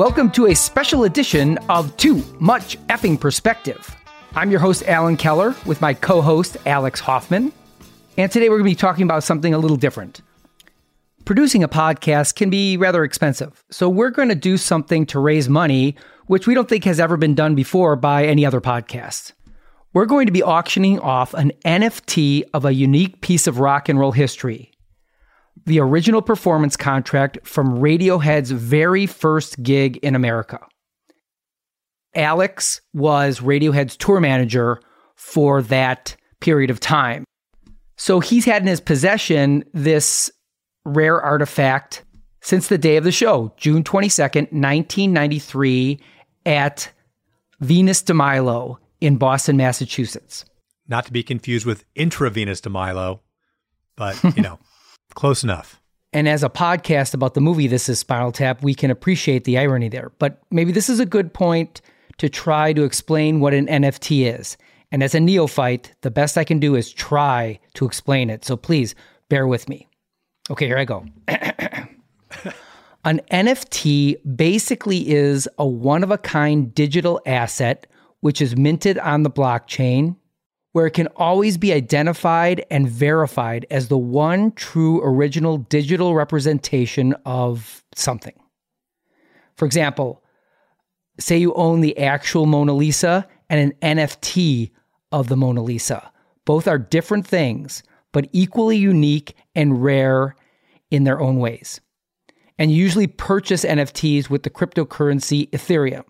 Welcome to a special edition of Too Much Effing Perspective. I'm your host, Alan Keller, with my co host, Alex Hofmann. And today we're going to be talking about something a little different. Producing a podcast can be rather expensive, so we're going to do something to raise money, which we don't think has ever been done before by any other podcast. We're going to be auctioning off an NFT of a unique piece of rock and roll history the original performance contract from Radiohead's very first gig in America. Alex was Radiohead's tour manager for that period of time. So he's had in his possession this rare artifact since the day of the show, June 22nd, 1993, at Venus de Milo in Boston, Massachusetts. Not to be confused with intravenous de Milo, but you know. Close enough. And as a podcast about the movie This is Spinal Tap, we can appreciate the irony there. But maybe this is a good point to try to explain what an NFT is. And as a neophyte, the best I can do is try to explain it. So please bear with me. Okay, here I go. An NFT basically is a one of a kind digital asset which is minted on the blockchain where it can always be identified and verified as the one true original digital representation of something. For example, say you own the actual Mona Lisa and an NFT of the Mona Lisa. Both are different things, but equally unique and rare in their own ways. And you usually purchase NFTs with the cryptocurrency Ethereum.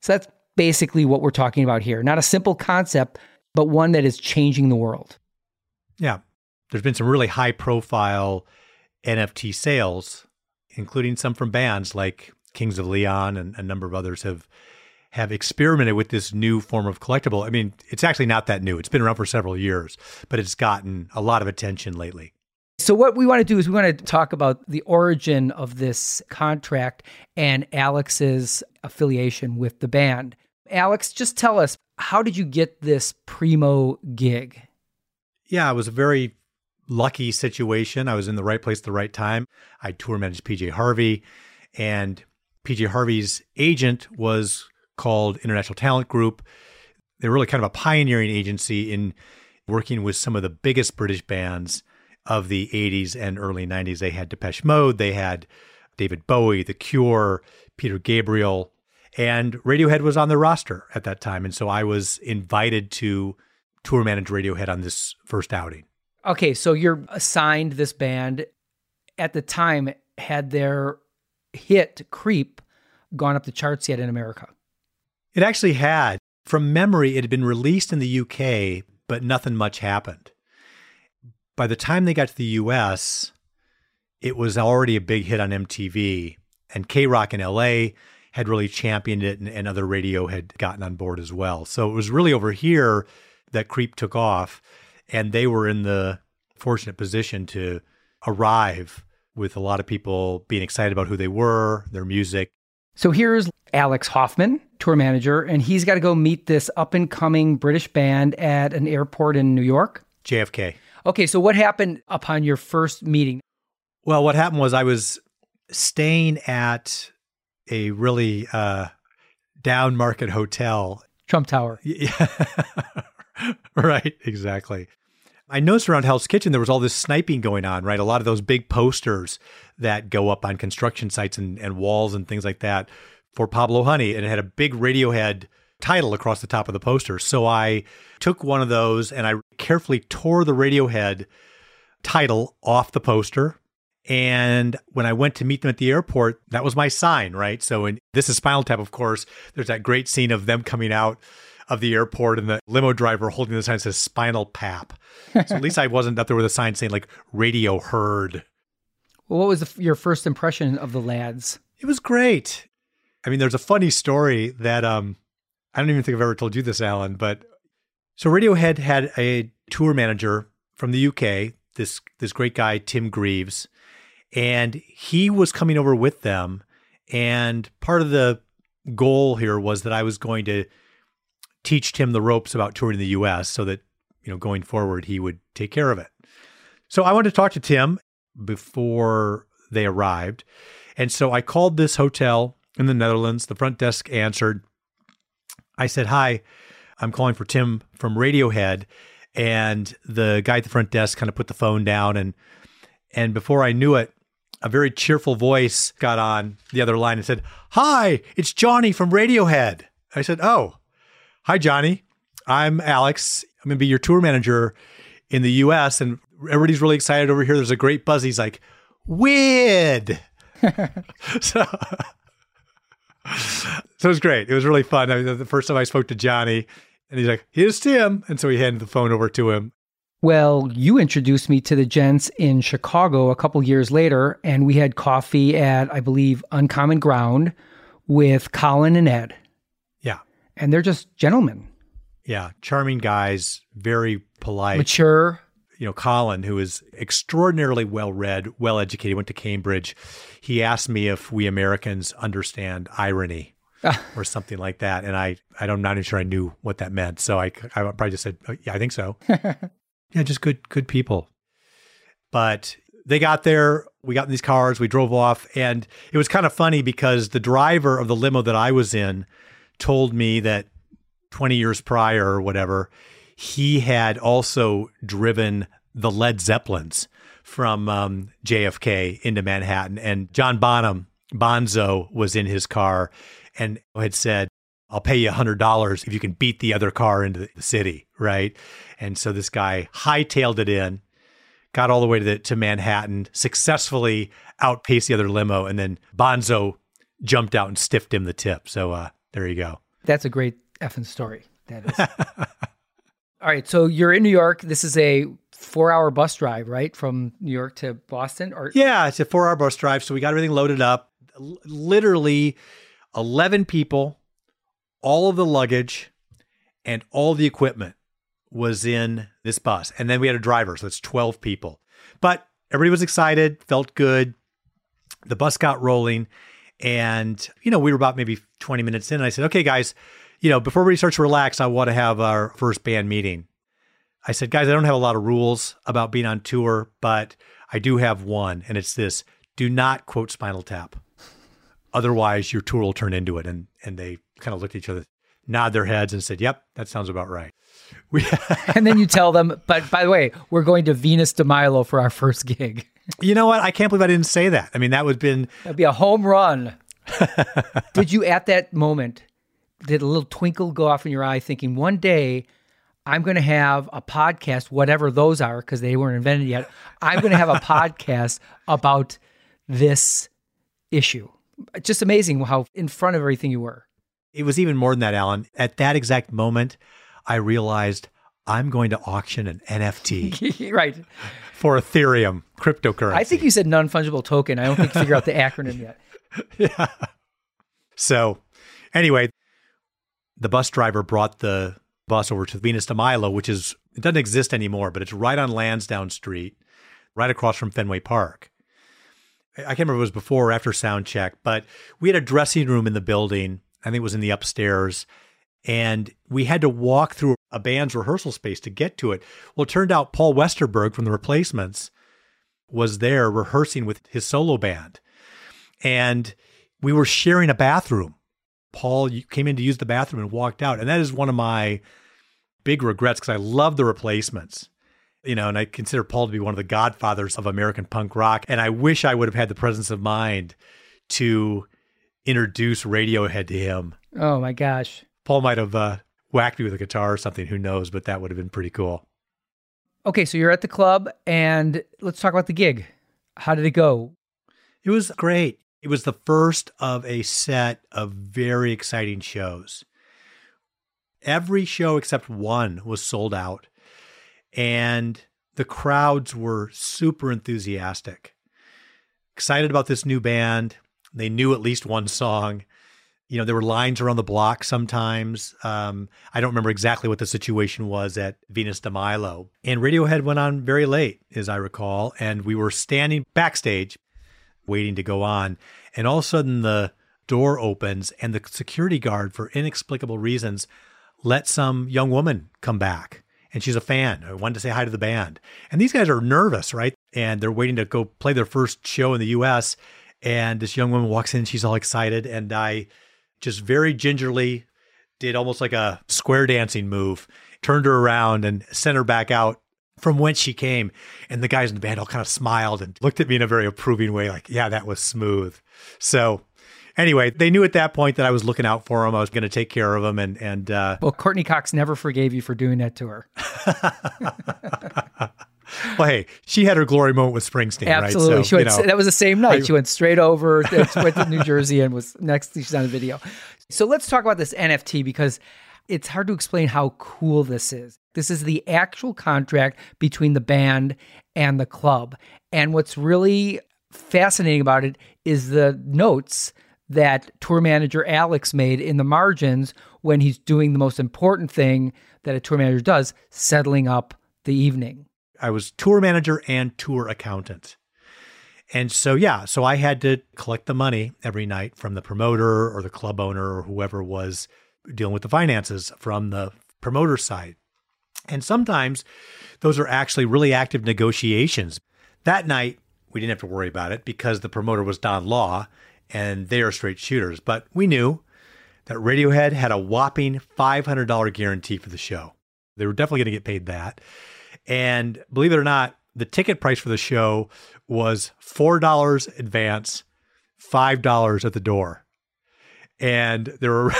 So that's basically what we're talking about here. Not a simple concept, but one that is changing the world. Yeah. There's been some really high profile NFT sales, including some from bands like Kings of Leon and a number of others have have experimented with this new form of collectible. I mean, it's actually not that new. It's been around for several years, but it's gotten a lot of attention lately. So what we want to do is we want to talk about the origin of this contract and Alex's affiliation with the band. Alex, just tell us how did you get this primo gig? Yeah, it was a very lucky situation. I was in the right place at the right time. I tour managed PJ Harvey, and PJ Harvey's agent was called International Talent Group. They're really kind of a pioneering agency in working with some of the biggest British bands of the 80s and early 90s. They had Depeche Mode, they had David Bowie, The Cure, Peter Gabriel, and Radiohead was on the roster at that time. And so I was invited to tour manage Radiohead on this first outing. Okay, so you're assigned this band. At the time, had their hit Creep gone up the charts yet in America? It actually had. From memory, it had been released in the UK, but nothing much happened. By the time they got to the US, it was already a big hit on MTV. And KROQ in LA had really championed it and, and other radio had gotten on board as well. So it was really over here that Creep took off and they were in the fortunate position to arrive with a lot of people being excited about who they were, their music. So here's Alex Hofmann, tour manager, and he's got to go meet this up and coming British band at an airport in New York. JFK. Okay, so what happened upon your first meeting? Well, what happened was I was staying at a really uh, down market hotel. Trump Tower. Yeah. right, exactly. I noticed around Hell's Kitchen there was all this sniping going on, right? A lot of those big posters that go up on construction sites and, and walls and things like that for Pablo Honey. And it had a big Radiohead title across the top of the poster. So I took one of those and I carefully tore the Radiohead title off the poster and when I went to meet them at the airport, that was my sign, right? So, in this is Spinal Tap, of course. There's that great scene of them coming out of the airport and the limo driver holding the sign that says Spinal Pap. So at least I wasn't up there with a sign saying like Radio Heard. Well, what was the, your first impression of the lads? It was great. I mean, there's a funny story that um, I don't even think I've ever told you this, Alan, but so Radiohead had a tour manager from the UK, this this great guy Tim Greaves, and he was coming over with them. And part of the goal here was that I was going to teach Tim the ropes about touring the US so that, you know, going forward, he would take care of it. So I wanted to talk to Tim before they arrived. And so I called this hotel in the Netherlands. The front desk answered. I said, Hi, I'm calling for Tim from Radiohead. And the guy at the front desk kind of put the phone down and and before I knew it, a very cheerful voice got on the other line and said, Hi, it's Johnny from Radiohead. I said, Oh, hi, Johnny. I'm Alex. I'm going to be your tour manager in the US. And everybody's really excited over here. There's a great buzz. He's like, Weird. so, so it was great. It was really fun. I mean, the first time I spoke to Johnny, and he's like, "Here's Tim," and so he handed the phone over to him. Well, you introduced me to the gents in Chicago a couple years later, and we had coffee at, I believe, Uncommon Ground with Colin and Ed. Yeah, and they're just gentlemen. Yeah, charming guys, very polite, mature. You know, Colin, who is extraordinarily well read, well educated, went to Cambridge. He asked me if we Americans understand irony. or something like that. And I, I don't, I'm not even sure I knew what that meant. So I, I probably just said, oh, yeah, I think so. yeah, just good, good people. But they got there. We got in these cars. We drove off, and it was kind of funny because the driver of the limo that I was in told me that 20 years prior or whatever, he had also driven the Led Zeppelins from um, JFK into Manhattan, and John Bonham Bonzo was in his car and had said, I'll pay you $100 if you can beat the other car into the city, right? And so this guy hightailed it in, got all the way to, the, to Manhattan, successfully outpaced the other limo, and then Bonzo jumped out and stiffed him the tip. So uh, there you go. That's a great effing story. That is. all right, so you're in New York. This is a four-hour bus drive, right, from New York to Boston? Or yeah, it's a four-hour bus drive. So we got everything loaded up. L- literally 11 people, all of the luggage, and all the equipment was in this bus. And then we had a driver, so it's 12 people. But everybody was excited, felt good. The bus got rolling. And, you know, we were about maybe 20 minutes in. And I said, okay, guys, you know, before everybody starts to relax, I want to have our first band meeting. I said, guys, I don't have a lot of rules about being on tour, but I do have one. And it's this do not quote Spinal Tap. Otherwise, your tour will turn into it. And and they kind of looked at each other, nod their heads, and said, "Yep, that sounds about right." We and then you tell them, but by the way, we're going to Venus de Milo for our first gig. You know what? I can't believe I didn't say that. I mean, that would have been that'd be a home run. did you at that moment? Did a little twinkle go off in your eye, thinking one day I'm going to have a podcast, whatever those are, because they weren't invented yet. I'm going to have a podcast about this issue just amazing how in front of everything you were. It was even more than that, Alan. At that exact moment, I realized I'm going to auction an NFT. right. For Ethereum, cryptocurrency. I think you said non fungible token. I don't think you figured out the acronym yet. yeah. So, anyway, the bus driver brought the bus over to Venus de Milo, which is, it doesn't exist anymore, but it's right on Lansdowne Street, right across from Fenway Park. I can't remember if it was before or after sound check, but we had a dressing room in the building. I think it was in the upstairs. And we had to walk through a band's rehearsal space to get to it. Well, it turned out Paul Westerberg from the replacements was there rehearsing with his solo band. And we were sharing a bathroom. Paul came in to use the bathroom and walked out. And that is one of my big regrets because I love the replacements you know, and I consider Paul to be one of the godfathers of American punk rock. And I wish I would have had the presence of mind to introduce Radiohead to him. Oh my gosh. Paul might have uh, whacked me with a guitar or something, who knows, but that would have been pretty cool. Okay, so you're at the club and let's talk about the gig. How did it go? It was great. It was the first of a set of very exciting shows. Every show except one was sold out and the crowds were super enthusiastic, excited about this new band. They knew at least one song. You know, there were lines around the block sometimes. Um, I don't remember exactly what the situation was at Venus de Milo. And Radiohead went on very late, as I recall. And we were standing backstage waiting to go on. And all of a sudden, the door opens, and the security guard, for inexplicable reasons, let some young woman come back and she's a fan. I wanted to say hi to the band. And these guys are nervous, right? And they're waiting to go play their first show in the US. And this young woman walks in, she's all excited. And I just very gingerly did almost like a square dancing move, turned her around and sent her back out from whence she came. And the guys in the band all kind of smiled and looked at me in a very approving way, like, yeah, that was smooth. So anyway, they knew at that point that I was looking out for them. I was going to take care of them. And, and, uh, well, Courteney Cox never forgave you for doing that to her. well, hey, she had her glory moment with Springsteen, Absolutely. right? So, went, you know, that was the same night. I, she went straight over, went to New Jersey, and was next. She's on the video. So let's talk about this NFT because it's hard to explain how cool this is. This is the actual contract between the band and the club, and what's really fascinating about it is the notes that tour manager Alex made in the margins when he's doing the most important thing that a tour manager does, settling up the evening. I was tour manager and tour accountant. And so, yeah, so I had to collect the money every night from the promoter or the club owner or whoever was dealing with the finances from the promoter side. And sometimes those are actually really active negotiations. That night, we didn't have to worry about it because the promoter was Don Law and they are straight shooters. But we knew that Radiohead had a whopping $500 guarantee for the show. They were definitely going to get paid that. And believe it or not, the ticket price for the show was $4 advance, $5 at the door. And there were,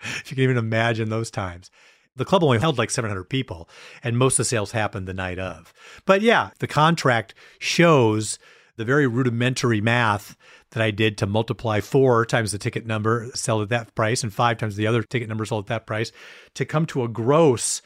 if you can even imagine those times. The club only held like 700 people, and most of the sales happened the night of. But yeah, the contract shows the very rudimentary math that I did to multiply four times the ticket number, sell at that price, and five times the other ticket number sold at that price to come to a gross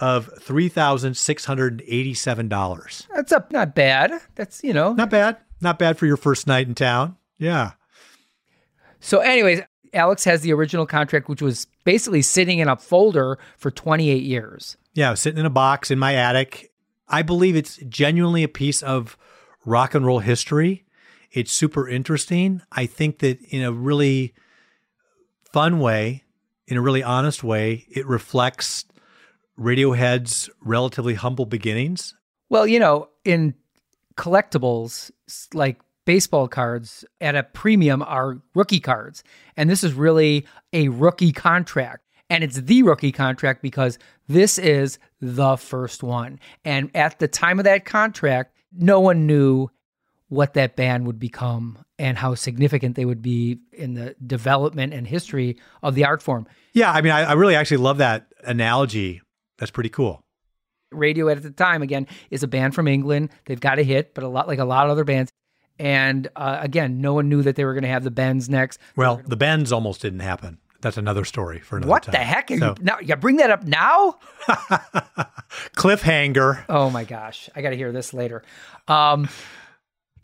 of $3,687. That's up not bad. That's, you know, not bad. Not bad for your first night in town. Yeah. So, anyways, Alex has the original contract, which was basically sitting in a folder for 28 years. Yeah, sitting in a box in my attic. I believe it's genuinely a piece of rock and roll history. It's super interesting. I think that in a really fun way, in a really honest way, it reflects Radiohead's relatively humble beginnings? Well, you know, in collectibles like baseball cards at a premium are rookie cards. And this is really a rookie contract. And it's the rookie contract because this is the first one. And at the time of that contract, no one knew what that band would become and how significant they would be in the development and history of the art form. Yeah, I mean, I, I really actually love that analogy that's pretty cool. Radiohead at the time, again, is a band from England. They've got a hit, but a lot like a lot of other bands. And uh, again, no one knew that they were going to have the Bends next. Well, the Bends almost didn't happen. That's another story for another what time. the heck? Are so, you, now, you bring that up now? Cliffhanger. Oh my gosh. I got to hear this later. Um,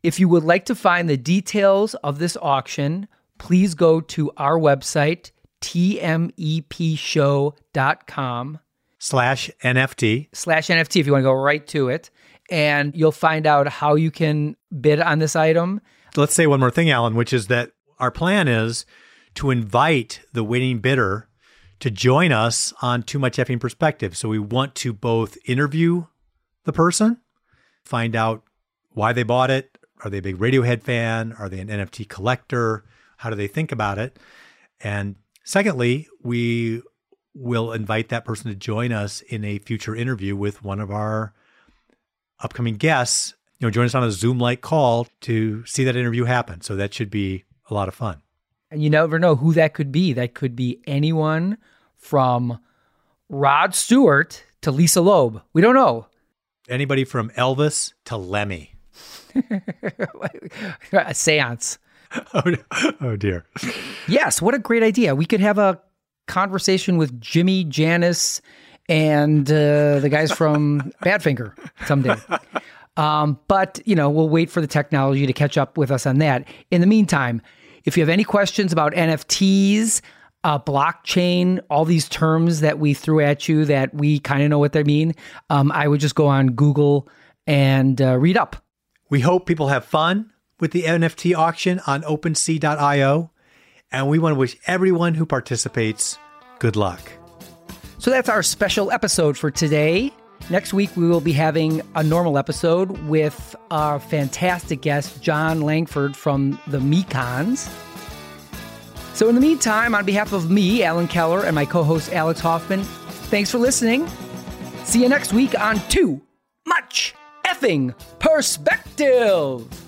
if you would like to find the details of this auction, please go to our website, tmepshow.com slash NFT. Slash NFT if you want to go right to it. And you'll find out how you can bid on this item. Let's say one more thing, Alan, which is that our plan is to invite the winning bidder to join us on Too Much Effing Perspective. So we want to both interview the person, find out why they bought it. Are they a big Radiohead fan? Are they an NFT collector? How do they think about it? And secondly, we we'll invite that person to join us in a future interview with one of our upcoming guests. You know, join us on a Zoom like call to see that interview happen. So that should be a lot of fun. And you never know who that could be. That could be anyone from Rod Stewart to Lisa Loeb. We don't know. Anybody from Elvis to Lemmy. a seance. Oh, oh dear. Yes, what a great idea. We could have a conversation with Jimmy Janis and uh, the guys from Badfinger someday. Um, but you know, we'll wait for the technology to catch up with us on that. In the meantime, if you have any questions about NFTs, uh, blockchain, all these terms that we threw at you that we kind of know what they mean, um, I would just go on Google and uh, read up. We hope people have fun with the NFT auction on OpenSea.io and we want to wish everyone who participates good luck. So that's our special episode for today. Next week, we will be having a normal episode with our fantastic guest, Jon Langford from the Mekons. So, in the meantime, on behalf of me, Alan Keller, and my co host, Alex Hofmann, thanks for listening. See you next week on Too Much Effing Perspective.